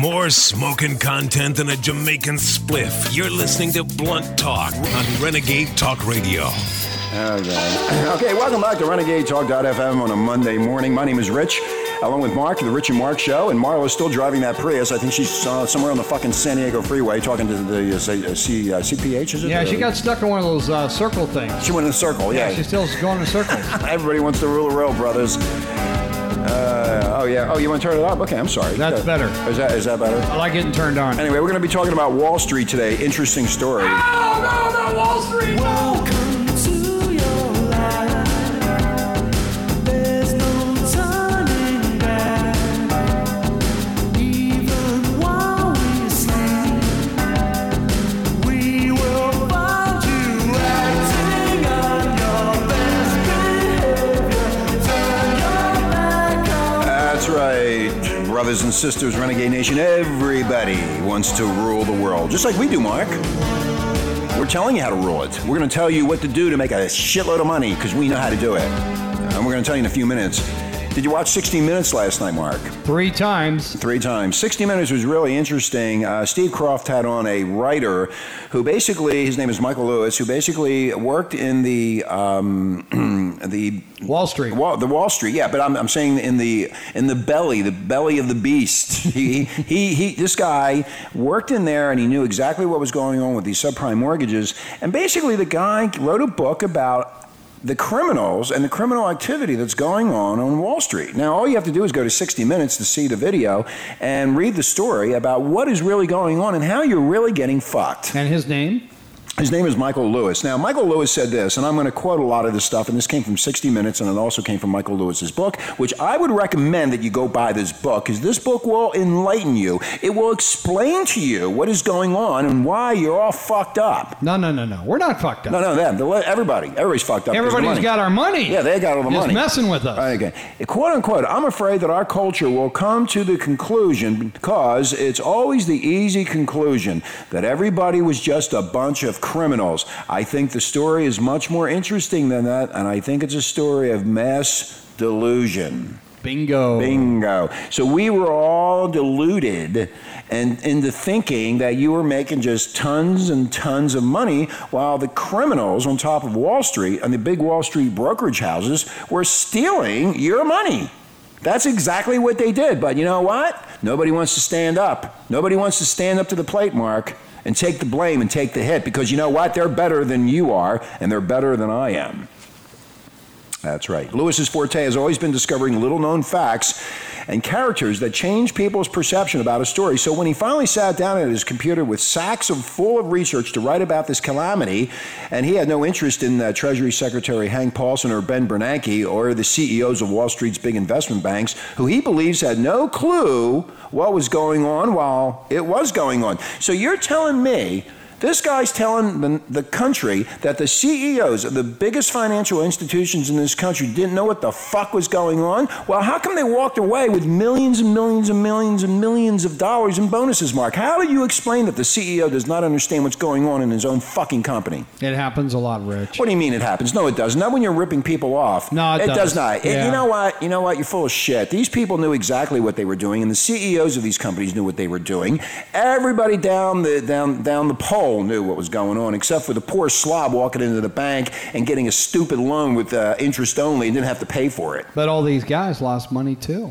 More smoking content than a Jamaican spliff. You're listening to Blunt Talk on Renegade Talk Radio. Okay. okay, welcome back to Renegade Talk.fm on a Monday morning. My name is Rich, along with Mark, the Rich and Mark Show, and Marla's still driving that Prius. I think she's uh, somewhere on the fucking San Diego freeway talking to the uh, C, uh, uh, CPH, is it? Yeah, she Uh, got stuck in one of those uh, circle things. She went in a circle, yeah. Yeah, she's still going in circles. Everybody wants to rule the world, brothers. Uh, oh, yeah. Oh, you want to turn it up? Okay, I'm sorry. That's Uh, better. Is that, is that better? I like getting turned on. Anyway, we're going to be talking about Wall Street today. Interesting story. Oh, no, no, Wall Street. Welcome brothers and sisters, Renegade Nation. Everybody wants to rule the world, just like we do, Mark. We're telling you how to rule it. We're going to tell you what to do to make a shitload of money because we know how to do it. And we're going to tell you in a few minutes. Did you watch 60 Minutes last night, Mark? Three times. Three times. 60 Minutes was really interesting. Uh, Steve Kroft had on a writer who basically, his name is Michael Lewis, who basically worked in the um, the Wall Street. Wall, the Wall Street, yeah, but I'm, I'm saying in the in the belly, the belly of the beast. he, he he this guy worked in there and he knew exactly what was going on with these subprime mortgages. And basically, the guy wrote a book about the criminals and the criminal activity that's going on on Wall Street. Now, all you have to do is go to 60 Minutes to see the video and read the story about what is really going on and how you're really getting fucked. And his name? His name is Michael Lewis. Now, Michael Lewis said this, and I'm going to quote a lot of this stuff, and this came from 60 Minutes, and it also came from Michael Lewis's book, which I would recommend that you go buy this book, because this book will enlighten you. It will explain to you what is going on and why you're all fucked up. No, no, no, no. We're not fucked up. No, no, them. Everybody. Everybody's fucked up. Everybody's got our money. Yeah, they got all the Just money. messing with us. Right, Okay. Quote unquote, I'm afraid that our culture will come to the conclusion because it's always the easy conclusion that everybody was just a bunch of criminals. I think the story is much more interesting than that, and I think it's a story of mass delusion. Bingo. Bingo. So we were all deluded and into thinking that you were making just tons and tons of money while the criminals on top of Wall Street and the big Wall Street brokerage houses were stealing your money. That's exactly what they did. But you know what? Nobody wants to stand up. Nobody wants to stand up to the plate, Mark, and take the blame and take the hit because you know what? They're better than you are and they're better than I am. That's right. Lewis's forte has always been discovering little known facts and characters that change people's perception about a story. So when he finally sat down at his computer with sacks of full of research to write about this calamity, and he had no interest in uh, Treasury Secretary Hank Paulson or Ben Bernanke or the CEOs of Wall Street's big investment banks, who he believes had no clue what was going on while it was going on. So you're telling me this guy's telling the, the country that the CEOs of the biggest financial institutions in this country didn't know what the fuck was going on. Well, how come they walked away with millions and millions and millions and millions of dollars in bonuses, Mark? How do you explain that the CEO does not understand what's going on in his own fucking company? It happens a lot, Rich. What do you mean it happens? No, it doesn't. Not when you're ripping people off. No, it does does. not. It- Yeah. you know what? You know what? You're full of shit. These people knew exactly what they were doing, and the CEOs of these companies knew what they were doing. Everybody down the down down the pole knew what was going on, except for the poor slob walking into the bank and getting a stupid loan with uh, interest only and didn't have to pay for it. But all these guys lost money too.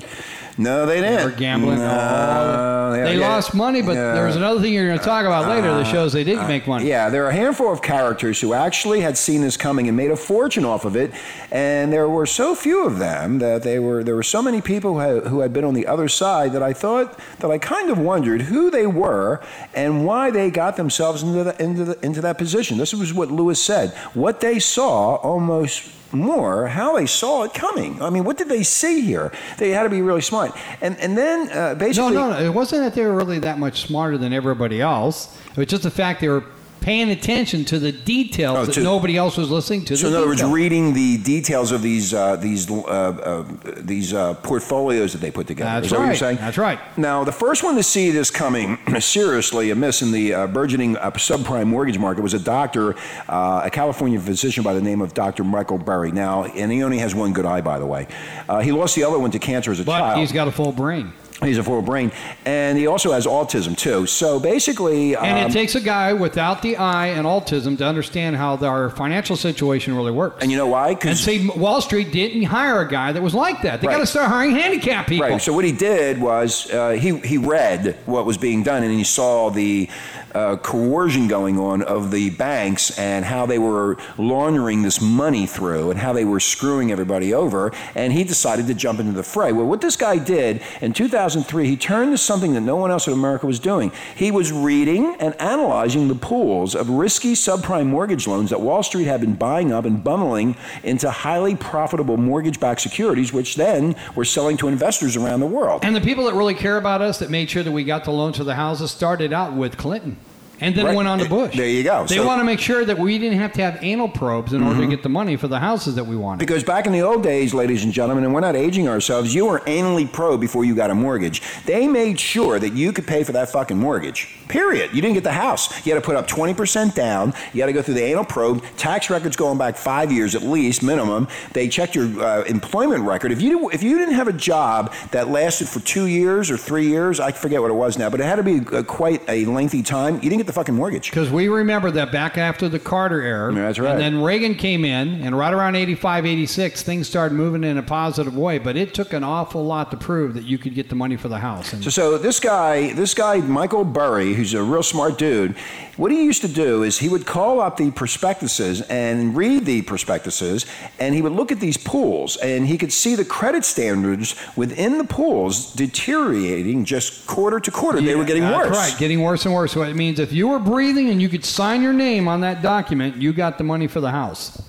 No, they didn't. They were gambling. No, Oh, they lost money, but Yeah. there was another thing you're going to talk about later that uh, shows they did uh, make money. Yeah, there are a handful of characters who actually had seen this coming and made a fortune off of it, and there were so few of them that they were there were so many people who had, who had been on the other side that I thought that I kind of wondered who they were and why they got themselves into the, into the, into that position. This was what Lewis said. What they saw almost more how they saw it coming. I mean, what did they see here? They had to be really smart. And and then uh, No, basically no, no. It wasn't that they were really that much smarter than everybody else. It was just the fact they were paying attention to the details Oh, that to- nobody else was listening to. So in other words, reading the details of these uh, these uh, uh, these uh, portfolios that they put together. That's Is that what you're right. saying? That's right. Now, the first one to see this coming seriously amiss in the uh, burgeoning uh, subprime mortgage market was a doctor, uh, a California physician by the name of Dr. Michael Burry. Now, and he only has one good eye, by the way. Uh, he lost the other one to cancer as a but child. he's got a full brain. He's a full brain, and he also has autism too. So basically, And um, it takes a guy without the eye and autism to understand how our financial situation really works. and you know why? And 'Cause- see, Wall Street didn't hire a guy that was like that. They Right. got to start hiring handicapped people. Right. So what he did was uh, he he read what was being done, and he saw the uh, coercion going on of the banks and how they were laundering this money through, and how they were screwing everybody over. And he decided to jump into the fray. Well, what this guy did in 2003, he turned to something that no one else in America was doing. He was reading and analyzing the pools of risky subprime mortgage loans that Wall Street had been buying up and bundling into highly profitable mortgage-backed securities, which then were selling to investors around the world. And the people that really care about us, that made sure that we got the loans for the houses, started out with Clinton. And then Right. went on to Bush. There you go. They So- Mm-hmm. want to make sure that we didn't have to have anal probes in order to get the money for the houses that we wanted. Because back in the old days, ladies and gentlemen, and we're not aging ourselves, you were anally probed before you got a mortgage. They made sure that you could pay for that fucking mortgage. Period. You didn't get the house. You had to put up 20% down. You had to go through the anal probe. Tax records going back five years at least, minimum. They checked your uh, employment record. If you if you didn't have a job that lasted for two years or three years, I forget what it was now, but it had to be uh, quite a lengthy time. You didn't get the fucking mortgage. Because we remember that back after the Carter era. Yeah, that's right. And then Reagan came in, and right around 85, 86, things started moving in a positive way. But it took an awful lot to prove that you could get the money for the house. And So, so this guy, this guy, Michael Burry, who's a real smart dude, what he used to do is he would call up the prospectuses and read the prospectuses, and he would look at these pools, and he could see the credit standards within the pools deteriorating just quarter to quarter. they were getting That's worse. right, getting worse and worse. So it means if you were breathing and you could sign your name on that document, you got the money for the house.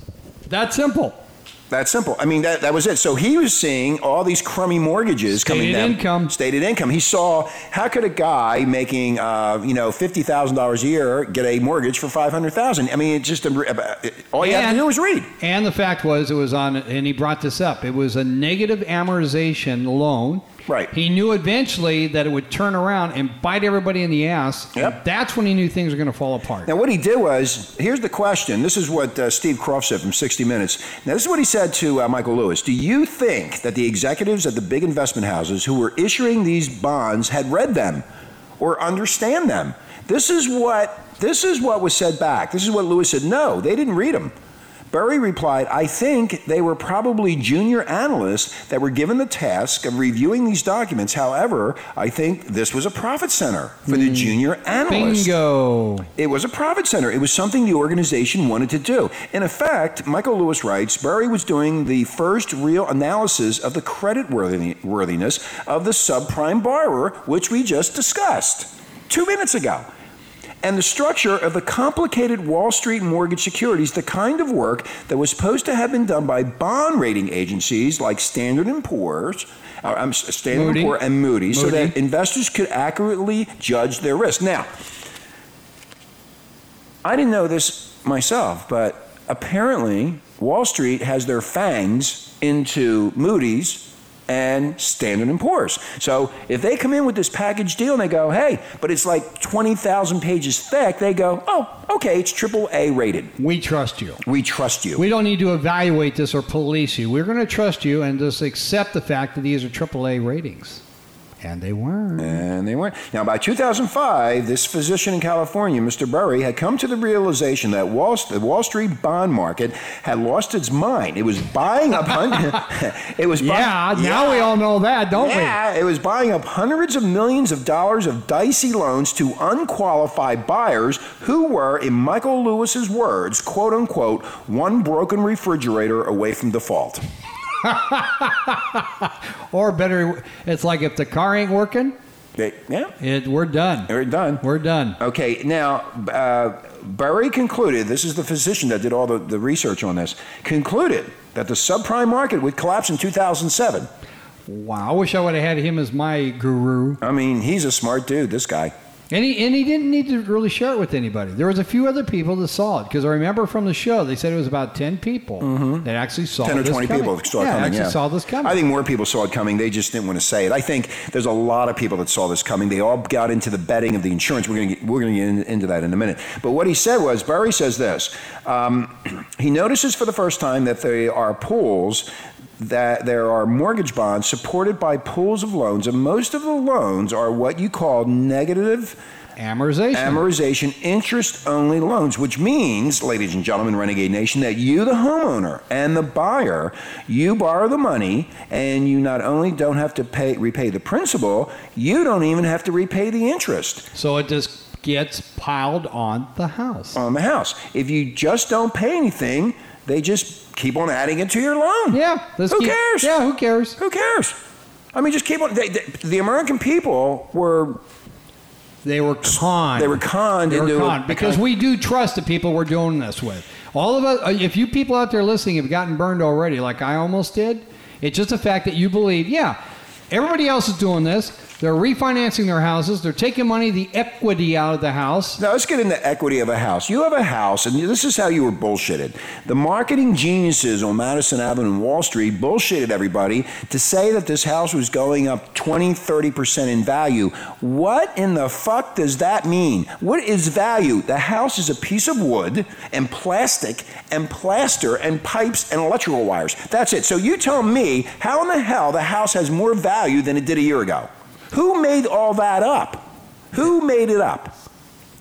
That simple. That simple. I mean, that, that was it. So he was seeing all these crummy mortgages coming Stated down. income. Stated income. He saw how could a guy making uh, you know fifty thousand dollars a year get a mortgage for five hundred thousand? I mean, it's just a, all you have to do is read. And the fact was, it was on, and he brought this up. It was a negative amortization loan. Right. He knew eventually that it would turn around and bite everybody in the ass. and Yep. That's when he knew things were going to fall apart. Now, what he did was here's the question. This is what uh, Steve Kroft said from 60 Minutes. Now, this is what he said to uh, Michael Lewis. Do you think that the executives at the big investment houses who were issuing these bonds had read them or understand them? This is what this is what was said back. This is what Lewis said. No, they didn't read them. Burry replied, I think they were probably junior analysts that were given the task of reviewing these documents. However, I think this was a profit center for the hmm. junior analysts. Bingo. It was a profit center. It was something the organization wanted to do. In effect, Michael Lewis writes, Burry was doing the first real analysis of the credit worthiness of the subprime borrower, which we just discussed two minutes ago. And the structure of the complicated Wall Street mortgage securities, the kind of work that was supposed to have been done by bond rating agencies like Standard and Poor's, uh, Standard Moody. and Poor and Moody, so that investors could accurately judge their risk. Now, I didn't know this myself, but apparently Wall Street has their fangs into Moody's and Standard and Poor's. So if they come in with this package deal and they go, "Hey, but it's like 20,000 pages thick," they go, "Oh, okay, it's triple A rated. We trust you. We trust you." We don't need to evaluate this or police you. We're going to trust you and just accept the fact that these are triple A ratings. And they weren't. And they weren't. Now, by 2005, this physician in California, Mr. Burry, had come to the realization that Wall, the Wall Street bond market had lost its mind. It was buying up it was. buy- Yeah, now we all know that, don't we? yeah, it was buying up hundreds of millions of dollars of dicey loans to unqualified buyers who were, in Michael Lewis's words, "quote unquote," one broken refrigerator away from default. Or better, it's like if the car ain't working, They- yeah, it, we're done. they're done. We're done. Okay, now, uh, Burry concluded, this is the physician that did all the, the research on this, concluded that the subprime market would collapse in 2007. Wow, I wish I would have had him as my guru. I mean, he's a smart dude, this guy. And he, and he didn't need to really share it with anybody. There was a few other people that saw it because I remember from the show they said it was about ten people that actually saw 10 or 20 coming. people saw it coming. actually yeah. saw this coming. I think more people saw it coming. They just didn't want to say it. I think there's a lot of people that saw this coming. They all got into the betting of the insurance. We're going to get, we're going to get in- into that in a minute. But what he said was, Burry says this. Um, he notices for the first time that there are pools that there are mortgage bonds supported by pools of loans, and most of the loans are what you call negative Amortization. amortization interest only loans, which means, ladies and gentlemen, Renegade Nation, that you, the homeowner and the buyer, you borrow the money and you not only don't have to pay repay the principal, you don't even have to repay the interest so it just gets piled on the house. on the house. If you just don't pay anything, they just keep on adding it to your loan. Yeah. Who keep- cares? Yeah, who cares? Who cares? I mean, just keep on. They, they, the American people were They were conned. They were conned They were into a- conned because we do trust the people we're doing this with. All of us, uh, if you people out there listening have gotten burned already, like I almost did, it's just the fact that you believe, yeah, everybody else is doing this. They're refinancing their houses. They're taking money, the equity out of the house. Now let's get into equity of a house. You have a house, and this is how you were bullshitted. The marketing geniuses on Madison Avenue and Wall Street bullshitted everybody to say that this house was going up 20, 30% in value. What in the fuck does that mean? What is value? The house is a piece of wood and plastic and plaster and pipes and electrical wires. That's it. So you tell me how in the hell the house has more value than it did a year ago? Who made all that up? Who made it up?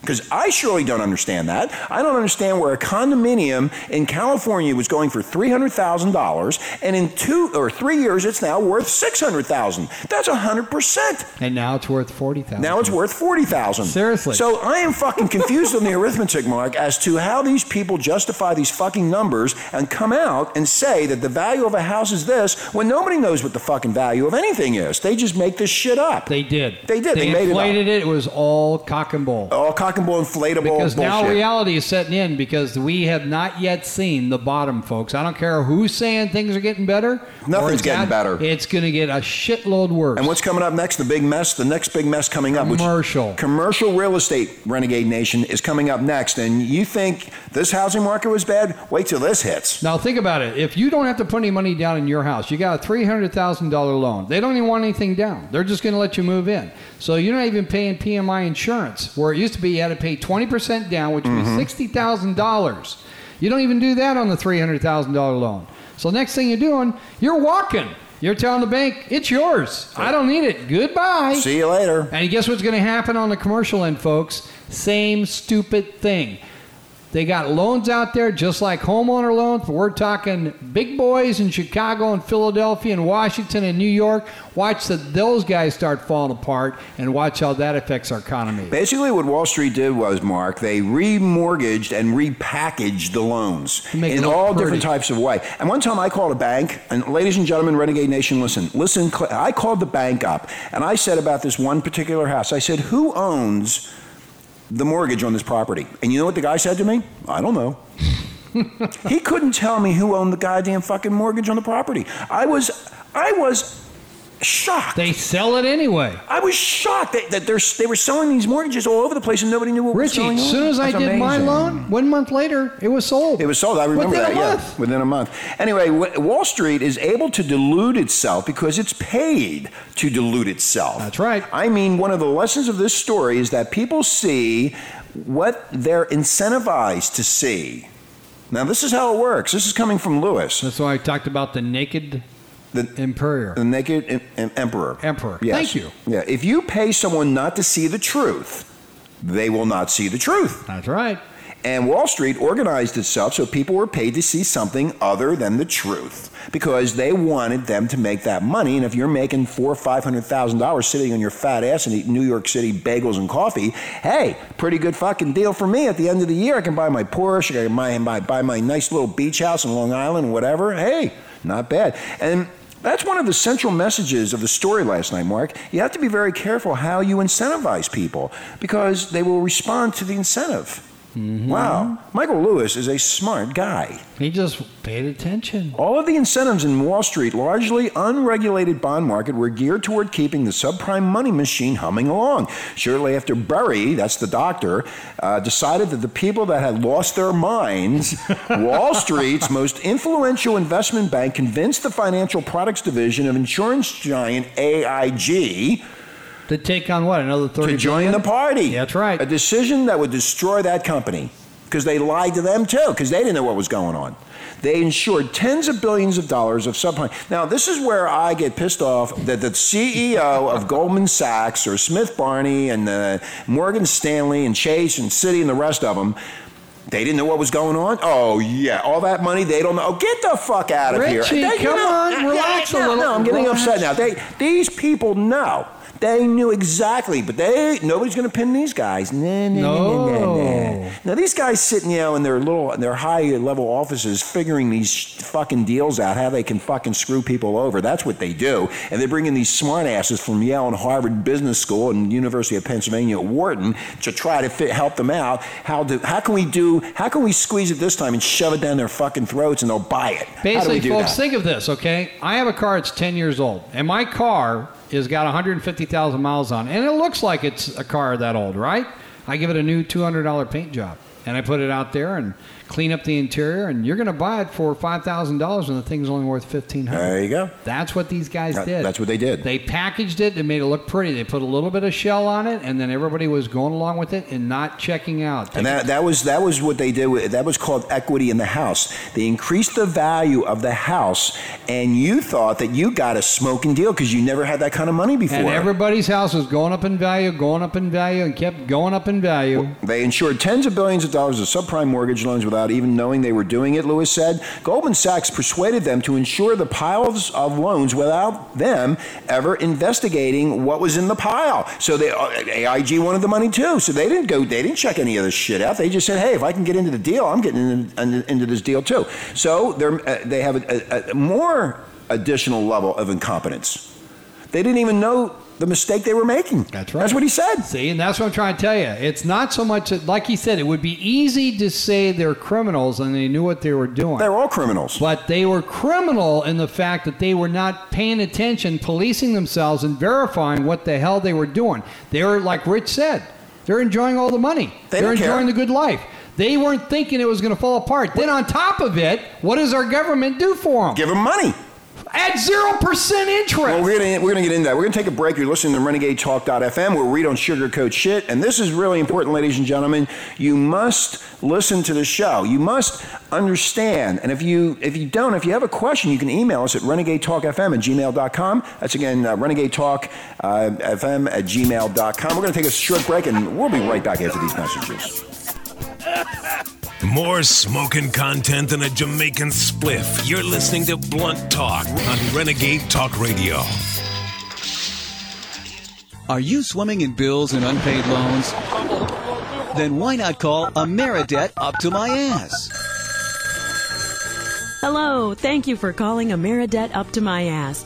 Because I surely don't understand that. I don't understand where a condominium in California was going for $300,000 and in two or three years it's now worth 600000 That's 100%. And now it's worth 40000 Now it's worth 40000 Seriously. So I am fucking confused on the arithmetic, Mark, as to how these people justify these fucking numbers and come out and say that the value of a house is this when nobody knows what the fucking value of anything is. They just make this shit up. They did. They did. They, They made it up. inflated it, it. was all cock and bull. All cock bull, inflatable Because now reality is setting in because we have not yet seen the bottom, folks. I don't care who's saying things are getting better. Nothing's getting not, better. It's going to get a shitload worse. And what's coming up next? The big mess. The next big mess coming up. which- Commercial. commercial real estate, Renegade Nation, is coming up next. And you think this housing market was bad? Wait till this hits. Now think about it. If you don't have to put any money down in your house, you got a three hundred thousand dollar loan. They don't even want anything down. They're just going to let you move in. So you're not even paying PMI insurance, where it used to be had to pay twenty percent down, which would Mm-hmm. be sixty thousand dollars. You don't even do that on the three hundred thousand dollar loan. So next thing you're doing, you're walking. You're telling the bank it's yours. I don't need it. Goodbye. See you later. And guess what's going to happen on the commercial end, folks? Same stupid thing. They got loans out there just like homeowner loans, but we're talking big boys in Chicago and Philadelphia and Washington and New York. Watch the, those guys start falling apart and watch how that affects our economy. Basically, what Wall Street did was, Mark, they remortgaged and repackaged the loans in all pretty. different types of way. And one time I called a bank, and ladies and gentlemen, Renegade Nation, listen, listen. I called the bank up, and I said about this one particular house, I said, who owns the mortgage on this property? And you know what the guy said to me? I don't know. he couldn't tell me who owned the goddamn fucking mortgage on the property. I was, I was shocked. They sell it anyway. I was shocked that, that they're, they were selling these mortgages all over the place and nobody knew what was Richie, going on. as soon as I That's did my loan, one month later, it was sold. It was sold. I remember Within that. Yeah, within a month. Anyway, Wall Street is able to delude itself because it's paid to delude itself. That's right. I mean, one of the lessons of this story is that people see what they're incentivized to see. Now, this is how it works. This is coming from Lewis, That's why I talked about the naked the, emperor. the naked em- em- emperor. Emperor. Yes. Thank you. Yeah. If you pay someone not to see the truth, they will not see the truth. That's right. And Wall Street organized itself so people were paid to see something other than the truth because they wanted them to make that money. And if you're making four or five hundred thousand dollars sitting on your fat ass and eating New York City bagels and coffee, hey, pretty good fucking deal for me. At the end of the year, I can buy my Porsche, I can buy, buy, buy my nice little beach house in Long Island, whatever. Hey, not bad. And that's one of the central messages of the story last night, Mark. You have to be very careful how you incentivize people because they will respond to the incentive. Wow. Michael Lewis is a smart guy. He just paid attention. All of the incentives in Wall Street, largely unregulated bond market, were geared toward keeping the subprime money machine humming along. Shortly after Burry, that's the doctor, uh, decided that the people that had lost their minds, Wall Street's most influential investment bank convinced the financial products division of insurance giant AIG To take on what? Another 30 to join billion? the party. That's right. A decision that would destroy that company. because they lied to them too because they didn't know what was going on. They insured tens of billions of dollars of subprime. Now, this is where I get pissed off that the CEO of Goldman Sachs or Smith Barney and uh, Morgan Stanley and Chase and Citi and the rest of them. They didn't know what was going on. Oh yeah, all that money they don't know. Get the fuck out of here! Richie, They- you come know- on, relax a little. No, I'm getting Relax. upset now. They these people know. They knew exactly, but they nobody's going to pin these guys. Nah, nah, nah, nah, nah, nah. No. Now these guys sitting, you know, in their little, in their high level offices, figuring these fucking deals out, how they can fucking screw people over. That's what they do, and they bring in these smart asses from Yale and Harvard Business School and University of Pennsylvania at Wharton to try to fit, help them out. How do, how can we do? How can we squeeze it this time and shove it down their fucking throats and they'll buy it? Basically, folks, that? think of this, okay? I have a car that's 10 years old, and my car has got 150,000 miles on, and it looks like it's a car that old, right? I give it a new $200 paint job, and I put it out there and clean up the interior, and you're going to buy it for $5,000 and the thing's only worth 1500 There you go. That's what these guys That- did. that's what they did. They packaged it They made it look pretty. They put a little bit of shell on it, and then everybody was going along with it and not checking out. And that, that was that was what they did. with- That was called equity in the house. They increased the value of the house, and you thought that you got a smoking deal because you never had that kind of money before. and everybody's house was going up in value, going up in value, and kept going up in value. They insured tens of billions of dollars of subprime mortgage loans without even knowing they were doing it, Lewis said. Goldman Sachs persuaded them to insure the piles of loans without them ever investigating what was in the pile. So they, uh, AIG wanted the money too. So they didn't go, they didn't check any of this shit out. They just said, hey, if I can get into the deal, I'm getting in, into this deal too. So uh, they have a, a, a more additional level of incompetence. They didn't even know the mistake they were making. That's right. That's what he said. See, and that's what I'm trying to tell you. It's not so much, that- like he said, it would be easy to say they're criminals and they knew what they were doing. They're all criminals. But they were criminal in the fact that they were not paying attention, policing themselves, and verifying what the hell they were doing. They were, like Rich said, they're enjoying all the money. They are don't care. enjoying the good life. They weren't thinking it was going to fall apart. Then, on top of it, what does our government do for them? Give them money. At 0% interest. Well, we're gonna we're gonna get into that. We're gonna take a break. You're listening to Renegade Talk.fm, where we don't sugarcoat shit. And this is really important, ladies and gentlemen. You must listen to the show. You must understand. And if you if you don't, if you have a question, you can email us at renegadetalkfm at gmail.com. That's again uh, renegade talk uh, fm at gmail.com. We're gonna take a short break, and we'll be right back after these messages. More smoking content than a Jamaican spliff. You're listening to Blunt Talk on Renegade Talk Radio. Are you swimming in bills and unpaid loans? Then why not call Ameridebt up to my ass? Hello, thank you for calling Ameridebt up to my ass.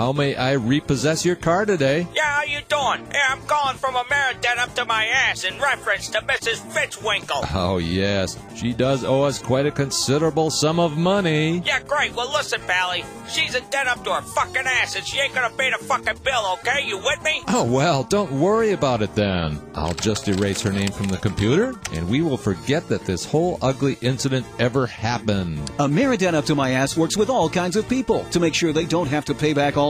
How may I repossess your car today? Yeah, how you doing? Hey, I'm calling from a Ameridebt up to my ass in reference to Mrs. Fitzwinkle. Oh, yes. She does owe us quite a considerable sum of money. Yeah, great. Well, listen, Pally. She's a dead up to her fucking ass, and she ain't gonna pay the fucking bill, okay? You with me? Oh, well, don't worry about it then. I'll just erase her name from the computer, and we will forget that this whole ugly incident ever happened. A Ameridebt up to my ass works with all kinds of people to make sure they don't have to pay back all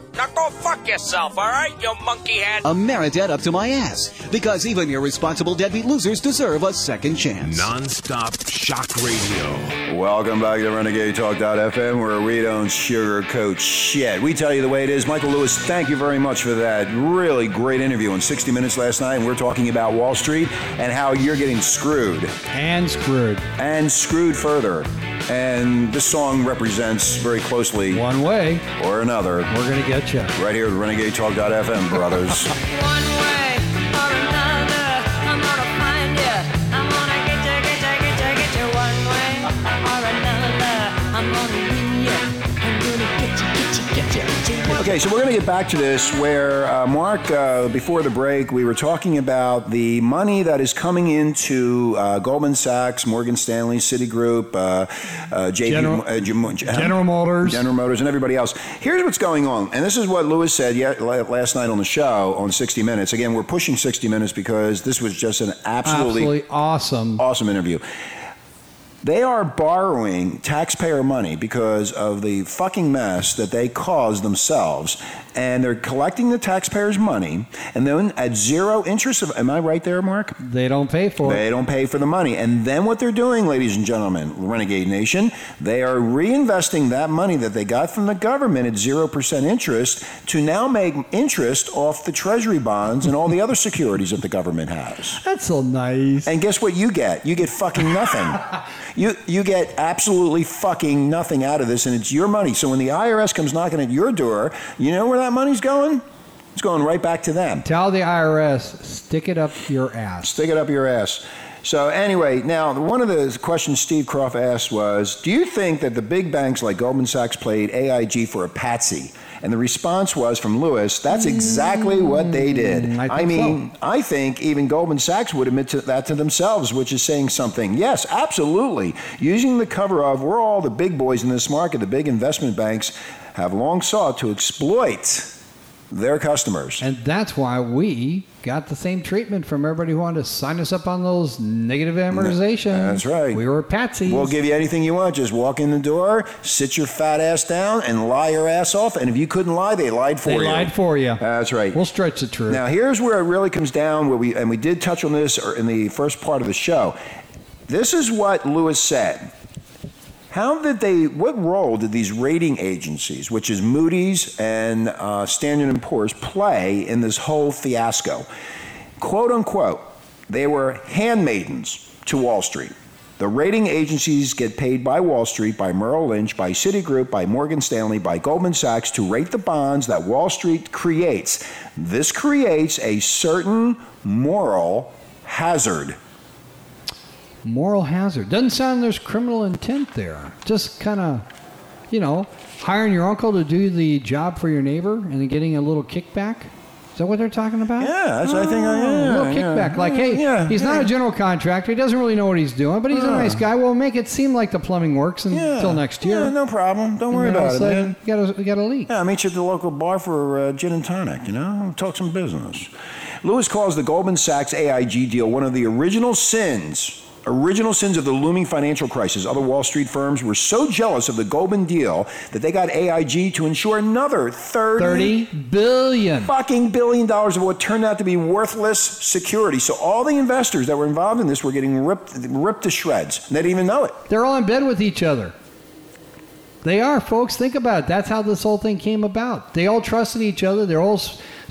Now go fuck yourself, alright, you monkey head? Ameridebt up to my ass. Because even irresponsible deadbeat losers deserve a second chance. Non-stop shock radio. Welcome back to Renegade Talk.fm, where we don't sugarcoat shit. We tell you the way it is. Michael Lewis, thank you very much for that really great interview in 60 Minutes last night. And we're talking about Wall Street and how you're getting screwed and screwed. and screwed further. And this song represents very closely One way, or another we're going to get you. right here at Renegade Talk.fm, brothers. Okay, so we're going to get back to this where, uh, Mark, uh, before the break, we were talking about the money that is coming into uh, Goldman Sachs, Morgan Stanley, Citigroup, uh, uh, JP, General- uh, General Motors. General Motors, and everybody else. Here's what's going on, and this is what Lewis said yet, last night on the show on 60 Minutes. Again, we're pushing 60 Minutes because this was just an absolutely, Absolutely awesome. awesome interview. They are borrowing taxpayer money because of the fucking mess that they caused themselves. And they're collecting the taxpayers' money, and then at zero interest of, am I right there, Mark? They don't pay for They it. don't pay for the money. And then what they're doing, ladies and gentlemen, Renegade Nation, they are reinvesting that money that they got from the government at 0% interest to now make interest off the treasury bonds and all the other securities that the government has. That's so nice. And guess what you get? You get fucking nothing. you you get absolutely fucking nothing out of this, and it's your money. So when the IRS comes knocking at your door, you know where that money's going? It's going right back to them. Tell the IRS, stick it up your ass. Stick it up your ass. So anyway, now one of the questions Steve Kroft asked was, "Do you think that the big banks like Goldman Sachs played AIG for a patsy?" And the response was from Lewis, "That's exactly what they did." Mm, I think mean, I think even Goldman Sachs would admit to that to themselves, which is saying something. Yes, absolutely. Using the cover of "We're all the big boys in this market," the big investment banks have long sought to exploit their customers. And that's why we got the same treatment from everybody who wanted to sign us up on those negative amortizations. That's right. We were patsies. We'll give you anything you want. Just walk in the door, sit your fat ass down, and lie your ass off. And if you couldn't lie, they lied for they you. They lied for you. That's right. We'll stretch the truth. Now, here's where it really comes down. Where we and we did touch on this in the first part of the show. This is what Lewis said. How did they? What role did these rating agencies, which is Moody's and uh, Standard and Poor's, play in this whole fiasco? Quote unquote, they were handmaidens to Wall Street. The rating agencies get paid by Wall Street, by Merrill Lynch, by Citigroup, by Morgan Stanley, by Goldman Sachs to rate the bonds that Wall Street creates. This creates a certain moral hazard. Moral hazard. Doesn't sound there's criminal intent there. Just kind of, you know, hiring your uncle to do the job for your neighbor and then getting a little kickback. Is that what they're talking about? Yeah, that's what I think I Oh, yeah, a little yeah. kickback. Like, hey, yeah, he's not a general contractor. He doesn't really know what he's doing, but he's a nice guy. We'll make it seem like the plumbing works Yeah. until next year. Yeah, no problem. Don't And worry then all of about it, man. You got a, you got a leak. Yeah, I'll meet you at the local bar for uh, gin and tonic, you know? Talk some business. Lewis calls the Goldman Sachs AIG deal one of the original sins, original sins of the looming financial crisis. Other Wall Street firms were so jealous of the Goldman deal that they got AIG to insure another 30, 30 billion. fucking billion dollars of what turned out to be worthless security. So all the investors that were involved in this were getting ripped, ripped to shreds. They didn't even know it. They're all in bed with each other. They are, folks. Think about it. That's how this whole thing came about. They all trusted each other. They're all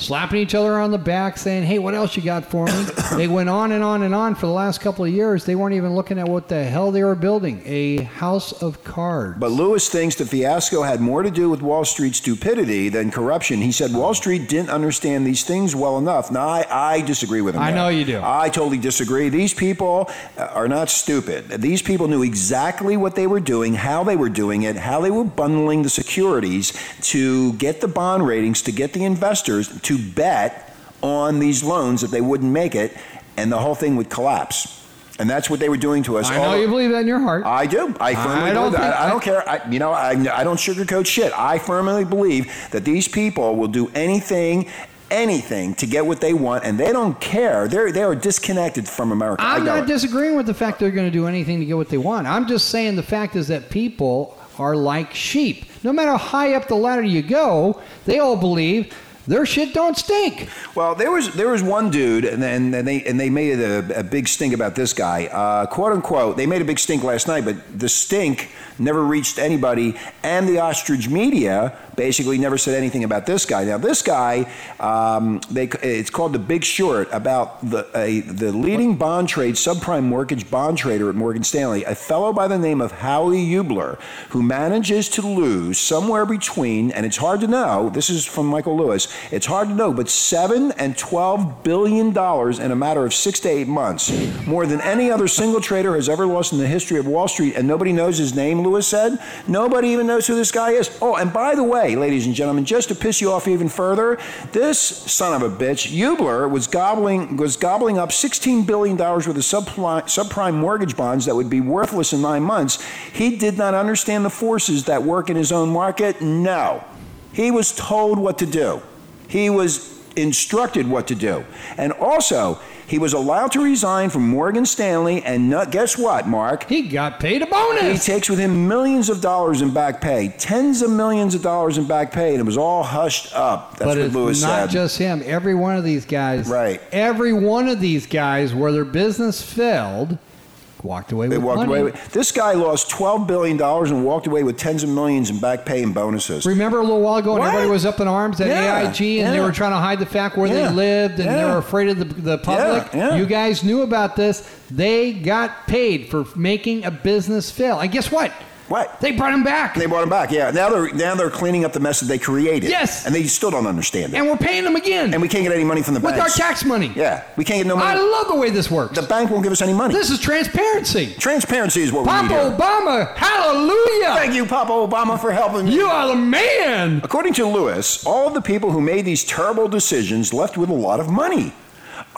slapping each other on the back, saying, "Hey, what else you got for me?" they went on and on and on for the last couple of years. They weren't even looking at what the hell they were building—a house of cards. But Lewis thinks the fiasco had more to do with Wall Street stupidity than corruption. He said Wall Street didn't understand these things well enough. Now, I, I disagree with him. I there. know you do. I totally disagree. These people uh, are not stupid. These people knew exactly what they were doing, how they were doing it, how they were bundling the securities to get the bond ratings, to get the investors to bet on these loans that they wouldn't make it, and the whole thing would collapse. And that's what they were doing to us. I know all- you believe that in your heart. I do. I firmly I don't believe that. I, I don't care. I, you know, I, I don't sugarcoat shit. I firmly believe that these people will do anything, anything to get what they want, and they don't care. They're they are disconnected from America. I'm not it. disagreeing with the fact they're going to do anything to get what they want. I'm just saying the fact is that people are like sheep. No matter how high up the ladder you go, they all believe their shit don't stink. Well, there was there was one dude, and then and they and they made a, a big stink about this guy, uh, quote unquote. They made a big stink last night, but the stink never reached anybody, and the ostrich media basically never said anything about this guy. Now, this guy, um, they it's called the Big Short about the a, the leading bond trade subprime mortgage bond trader at Morgan Stanley, a fellow by the name of Howie Hubler, who manages to lose somewhere between, and it's hard to know. This is from Michael Lewis, It's hard to know, but seven and twelve billion dollars in a matter of six to eight months, more than any other single trader has ever lost in the history of Wall Street, and nobody knows his name. Lewis said, "Nobody even knows who this guy is." Oh, and by the way, ladies and gentlemen, just to piss you off even further, this son of a bitch, Hubler, was gobbling was gobbling up sixteen billion dollars worth of subprime, subprime mortgage bonds that would be worthless in nine months. He did not understand the forces that work in his own market. No, he was told what to do. He was instructed what to do, and also. He was allowed to resign from Morgan Stanley, and not, guess what, Mark? He got paid a bonus. He takes with him millions of dollars in back pay, tens of millions of dollars in back pay, and it was all hushed up. That's but what it's Lewis not said. just him. Every one of these guys, Right. Every one of these guys, where their business failed, walked away they with walked money. away. With, this guy lost twelve billion dollars and walked away with tens of millions in back pay and bonuses. Remember a little while ago, when What? everybody was up in arms at Yeah, AIG, and they were trying to hide the fact where Yeah, they lived, and they were afraid of the, the public. Yeah, yeah. You guys knew about this. They got paid for making a business fail. And guess what? What? They brought him back. They brought him back. Yeah. Now they're now they're cleaning up the mess that they created. Yes. And they still don't understand it. and we're paying them again And we can't get any money from the with our tax money. Yeah. We can't get no money. I love the way this works. the bank won't give us any money. this is transparency. Transparency is what we Papa need. here. Obama, hallelujah! Thank you, Papa Obama, for helping me. You are the man. According to Lewis, all of the people who made these terrible decisions left with a lot of money.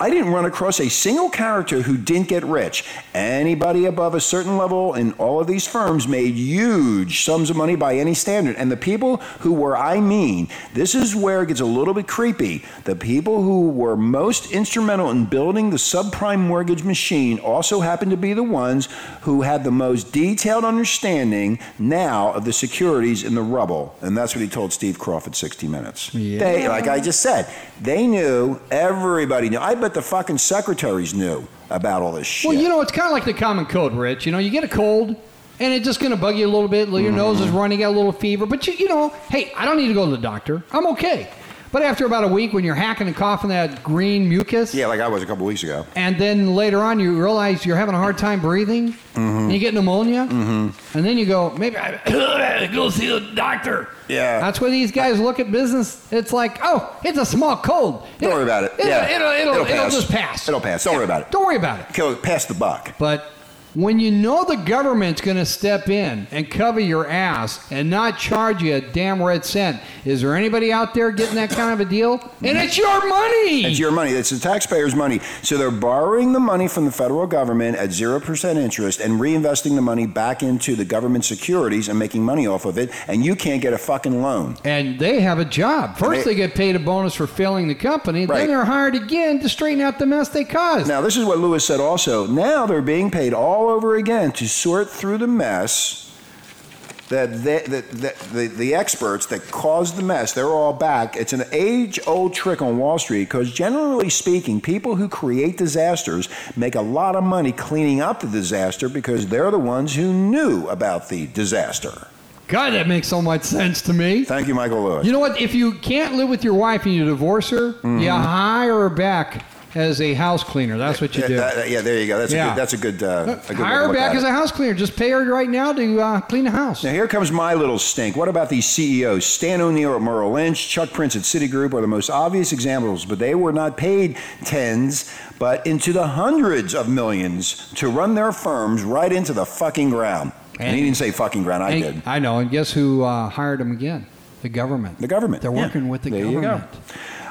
I didn't run across a single character who didn't get rich. Anybody above a certain level in all of these firms made huge sums of money by any standard. And the people who were, I mean, this is where it gets a little bit creepy. The people who were most instrumental in building the subprime mortgage machine also happened to be the ones who had the most detailed understanding now of the securities in the rubble. And that's what he told Steve Crawford 60 Minutes. They, like I just said, they knew, everybody knew. I bet the fucking secretaries knew about all this shit. Well, you know, it's kind of like the common cold, Rich. You know, you get a cold, and it's just going to bug you a little bit. Your nose Mm-hmm. is running, you got a little fever. But, you, you know, hey, I don't need to go to the doctor. I'm okay. But after about a week, when you're hacking and coughing that green mucus, yeah, like I was a couple weeks ago. and then later on you realize you're having a hard time breathing, Mm-hmm. and you get pneumonia, and then you go, maybe I go see the doctor. Yeah. That's where these guys look at business. It's like, oh, it's a small cold. Don't worry about it. It'll, yeah. it'll, it'll, it'll, pass. just pass. It'll pass. Don't worry about it. Don't worry about it. Kill, pass the buck. But when you know the government's going to step in and cover your ass and not charge you a damn red cent, is there anybody out there getting that kind of a deal? And it's your money. It's your money. It's the taxpayers' money. So they're borrowing the money from the federal government at 0% interest and reinvesting the money back into the government securities and making money off of it. And you can't get a fucking loan. and they have a job. First, They- they get paid a bonus for failing the company. Right. Then they're hired again to straighten out the mess they caused. Now, this is what Lewis said also. Now they're being paid all over again to sort through the mess that, they, that, that the, the experts that caused the mess, they're all back. It's an age old trick on Wall Street because, generally speaking, people who create disasters make a lot of money cleaning up the disaster because they're the ones who knew about the disaster. God, that makes so much sense to me. Thank you, Michael Lewis. You know what? If you can't live with your wife and you divorce her, Mm-hmm. you hire her back as a house cleaner. That's what you do. that- yeah, there you go. That's a Yeah. good. That's a good. Uh, a good hire her back as a house cleaner. Just pay her right now to uh, clean the house. Now here comes my little stink. What about these CEOs? Stan O'Neill at Merrill Lynch, Chuck Prince at Citigroup are the most obvious examples, but they were not paid tens, but into the hundreds of millions to run their firms right into the fucking ground. And, he didn't say fucking ground. I And- did. I know. And guess who uh, hired him again? The government. The government. They're Yeah. working with the There you go. government.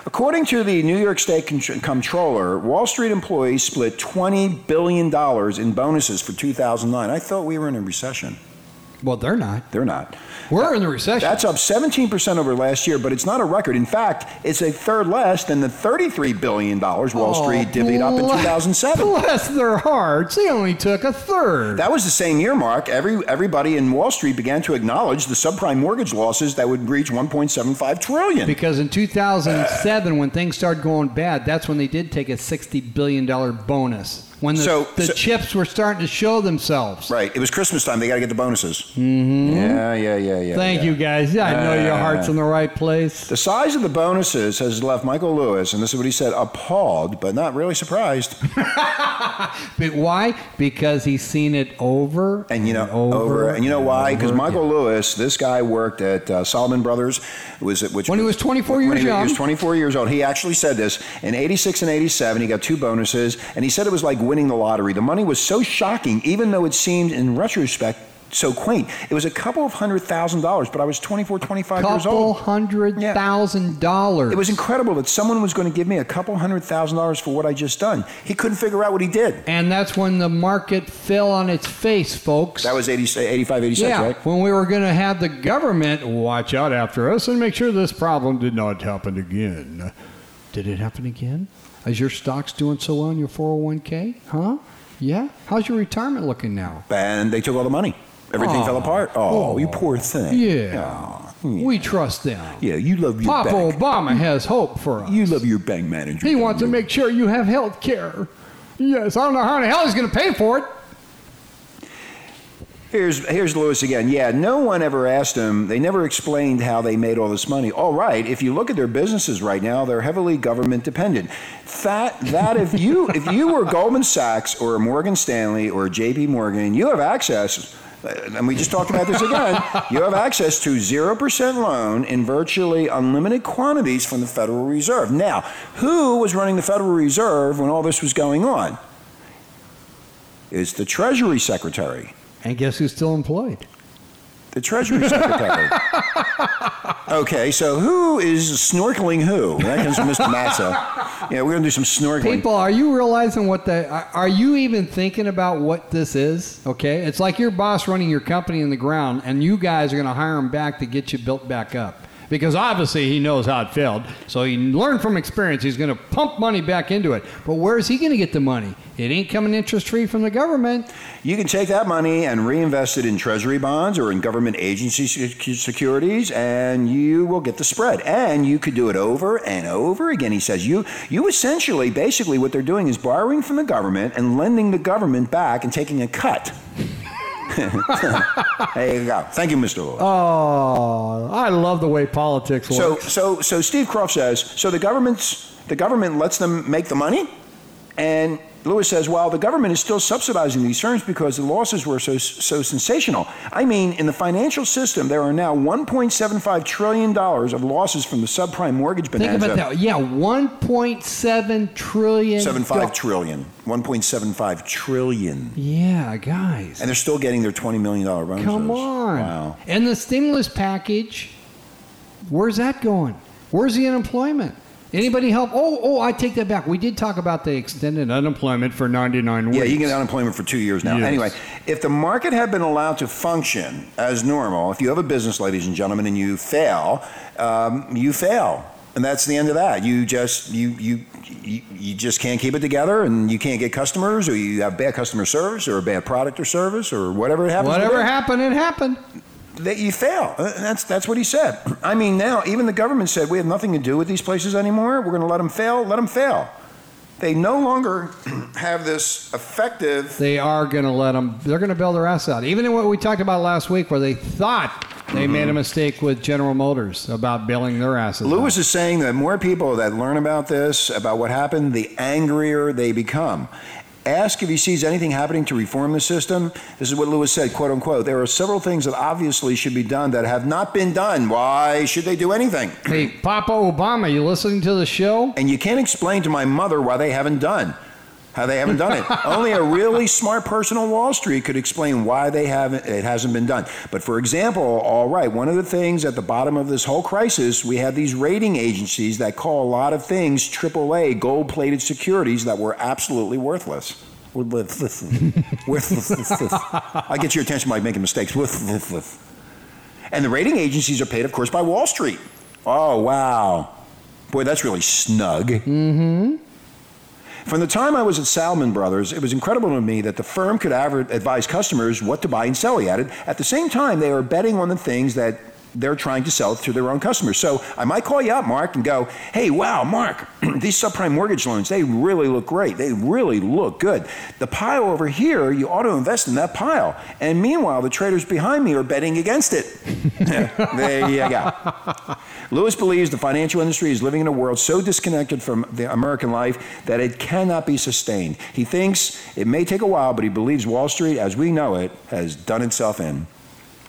According to the New York State Comptroller, Wall Street employees split $20 billion in bonuses for 2009. I thought we were in a recession. Well, they're not. They're not. We're in the recession. That's up 17% over last year, but it's not a record. In fact, it's a third less than the $33 billion Wall Oh, Street divvied up in 2007. Bless their hearts. They only took a third. That was the same year, Mark. Every, everybody in Wall Street began to acknowledge the subprime mortgage losses that would reach 1.75 trillion. because in 2007, when things started going bad, that's when they did take a $60 billion bonus. When the, So- the so- chips were starting to show themselves. Right. It was Christmas time. They got to get the bonuses. Mm-hmm. Yeah, yeah, yeah, yeah. Thank yeah. you guys. Yeah, I know your heart's in the right place. The size of the bonuses has left Michael Lewis, and this is what he said, appalled, but not really surprised. But why? Because he's seen it over And you know, over, over, and you know why? Because Michael again. Lewis, this guy worked at uh, Salomon Brothers, was it which When he was 24 when years he, young. He was 24 years old. He actually said this in '86 and '87. He got two bonuses, and he said it was like winning the lottery. The money was so shocking, even though it seemed in retrospect so quaint. It was a couple of hundred thousand dollars, but I was 24, 25 years couple old. hundred Yeah. thousand dollars. It was incredible that someone was going to give me a couple hundred thousand dollars for what I just done. He couldn't figure out what he did. and that's when the market fell on its face, folks. That was 80, 85, 86, yeah, right? when we were going to have the government watch out after us and make sure this problem did not happen again. Did it happen again? Is your stocks doing so well in your 401k? Huh? Yeah? How's your retirement looking now? And they took all the money. Everything Aw. fell apart. Oh, Oh. you poor thing. Yeah. Aw, yeah. We trust them. Yeah, you love your Papa bank. Obama has hope for us. You love your bank manager. He don't wants to you? make sure you have health care. Yes, I don't know how the hell he's going to pay for it. Here's here's Lewis again. Yeah, no one ever asked him. They never explained how they made all this money. All right, if you look at their businesses right now, they're heavily government dependent. That that if you if you were Goldman Sachs or Morgan Stanley or J.P. Morgan, you have access. uh, And we just talked about this again. You have access to 0% loan in virtually unlimited quantities from the Federal Reserve. Now, who was running the Federal Reserve when all this was going on? It's the Treasury Secretary. And guess who's still employed? The Treasury Secretary. okay, so who is snorkeling who? That comes from Mr. Massa. Yeah, we're going to do some snorkeling. People, are you realizing what the? Are are you even thinking about what this is? Okay, it's like your boss running your company in the ground, and you guys are going to hire him back to get you built back up. Because obviously he knows how it failed, so he learned from experience. He's going to pump money back into it. But where is he going to get the money? It ain't coming interest free from the government. You can take that money and reinvest it in Treasury bonds or in government agency securities, and you will get the spread. And you could do it over and over again. He says you you essentially, basically, what they're doing is borrowing from the government and lending the government back and taking a cut. there you go. Thank you, Mr. Lewis. Oh, I love the way politics works. So, so, so Steve Kroft says, so the government's the government lets them make the money, and Lewis says, well, the government is still subsidizing these firms because the losses were so so sensational. I mean, in the financial system, there are now 1.75 trillion dollars of losses from the subprime mortgage Think bonanza. about that. Yeah, 1.7 trillion. 75 do- trillion. 1.75 trillion. Yeah, guys. And they're still getting their 20 million dollar bonuses. Come on. Wow. And the stimulus package, where's that going? Where's the unemployment? Anybody help? Oh, oh, I take that back. We did talk about the extended unemployment for 99 weeks. Yeah, you can get unemployment for two years now. Yes. Anyway, if the market had been allowed to function as normal, if you have a business, ladies and gentlemen, and you fail, um, you fail. And that's the end of that. You just you, you you you just can't keep it together, and you can't get customers, or you have bad customer service, or a bad product or service, or whatever it happens. Whatever happened, it happened. That you fail. Uh, That's that's what he said. I mean, now even the government said we have nothing to do with these places anymore. We're going to let them fail. Let them fail. They no longer have this effective. They are going to let them, they're going to bail their ass out. Even in what we talked about last week, where they thought they made a mistake with General Motors about bailing their asses Lewis out. is saying that more people that learn about this, about what happened, the angrier they become. Ask if he sees anything happening to reform the system. This is what Lewis said, quote unquote. There are several things that obviously should be done that have not been done. Why should they do anything? Hey, Papa Obama, you listening to the show? And you can't explain to my mother why they haven't done. How they haven't done it. Only a really smart person on Wall Street could explain why they haven't it hasn't been done. But for example, all right, one of the things at the bottom of this whole crisis, we have these rating agencies that call a lot of things AAA gold-plated securities that were absolutely worthless. Worthless. Worthless. I get your attention by making mistakes. Worthless. And the rating agencies are paid, of course, by Wall Street. Oh, wow. Boy, that's really snug. Mm-hmm. From the time I was at Salomon Brothers, it was incredible to me that the firm could advise customers what to buy and sell, he added. At the same time, they are betting on the things that they're trying to sell it to their own customers. So I might call you up, Mark, and go, hey, wow, Mark, these subprime mortgage loans, they really look great. They really look good. The pile over here, you ought to invest in that pile. And meanwhile, the traders behind me are betting against it. there you go. Lewis believes the financial industry is living in a world so disconnected from the American life that it cannot be sustained. He thinks it may take a while, but he believes Wall Street, as we know it, has done itself in.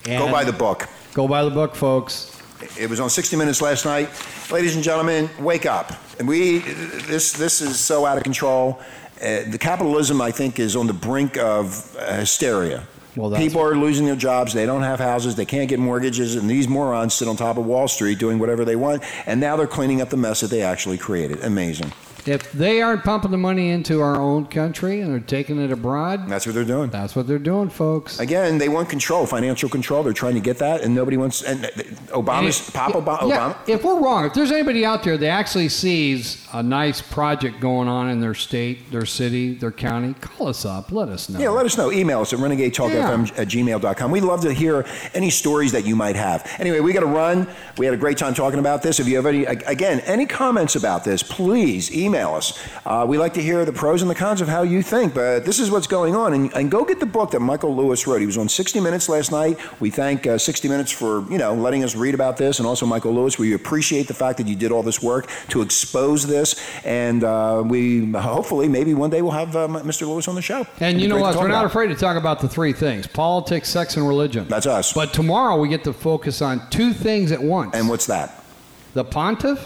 Go buy the book. Go buy the book, folks. It was on 60 Minutes last night. Ladies and gentlemen, wake up. And we, this, this is so out of control. Uh, the capitalism, I think, is on the brink of uh, hysteria. Well, People are losing their jobs. They don't have houses. They can't get mortgages. And these morons sit on top of Wall Street doing whatever they want. And now they're cleaning up the mess that they actually created. Amazing. If they aren't pumping the money into our own country and they're taking it abroad, That's what they're doing. that's what they're doing, folks. Again, they want control, financial control. They're trying to get that, and nobody wants. And uh, Obama's Papa Obama. Yeah, if we're wrong, if there's anybody out there that actually sees a nice project going on in their state, their city, their county, call us up. Let us know. Yeah, let us know. Email us at renegadetalkfm at gmail.com. We'd love to hear any stories that you might have. Anyway, we got to run. We had a great time talking about this. If you have any, again, any comments about this, please email us. Uh, we like to hear the pros and the cons of how you think, but this is what's going on. And, and go get the book that Michael Lewis wrote. He was on 60 Minutes last night. We thank uh, 60 Minutes for, you know, letting us read about this. And also Michael Lewis, we appreciate the fact that you did all this work to expose this. And uh, we hopefully, maybe one day we'll have uh, Mr. Lewis on the show. And you know what? We're not afraid to talk about the three things politics, sex, and religion. That's us. But tomorrow we get to focus on two things at once And what's that? the pontiff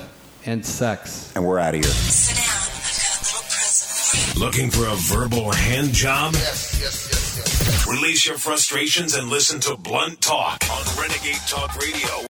and sex. And we're out of here. Sit down. I've got a little present for you. Looking for a verbal hand job? Yes, yes, yes, yes. Release your frustrations and listen to Blunt Talk on Renegade Talk Radio.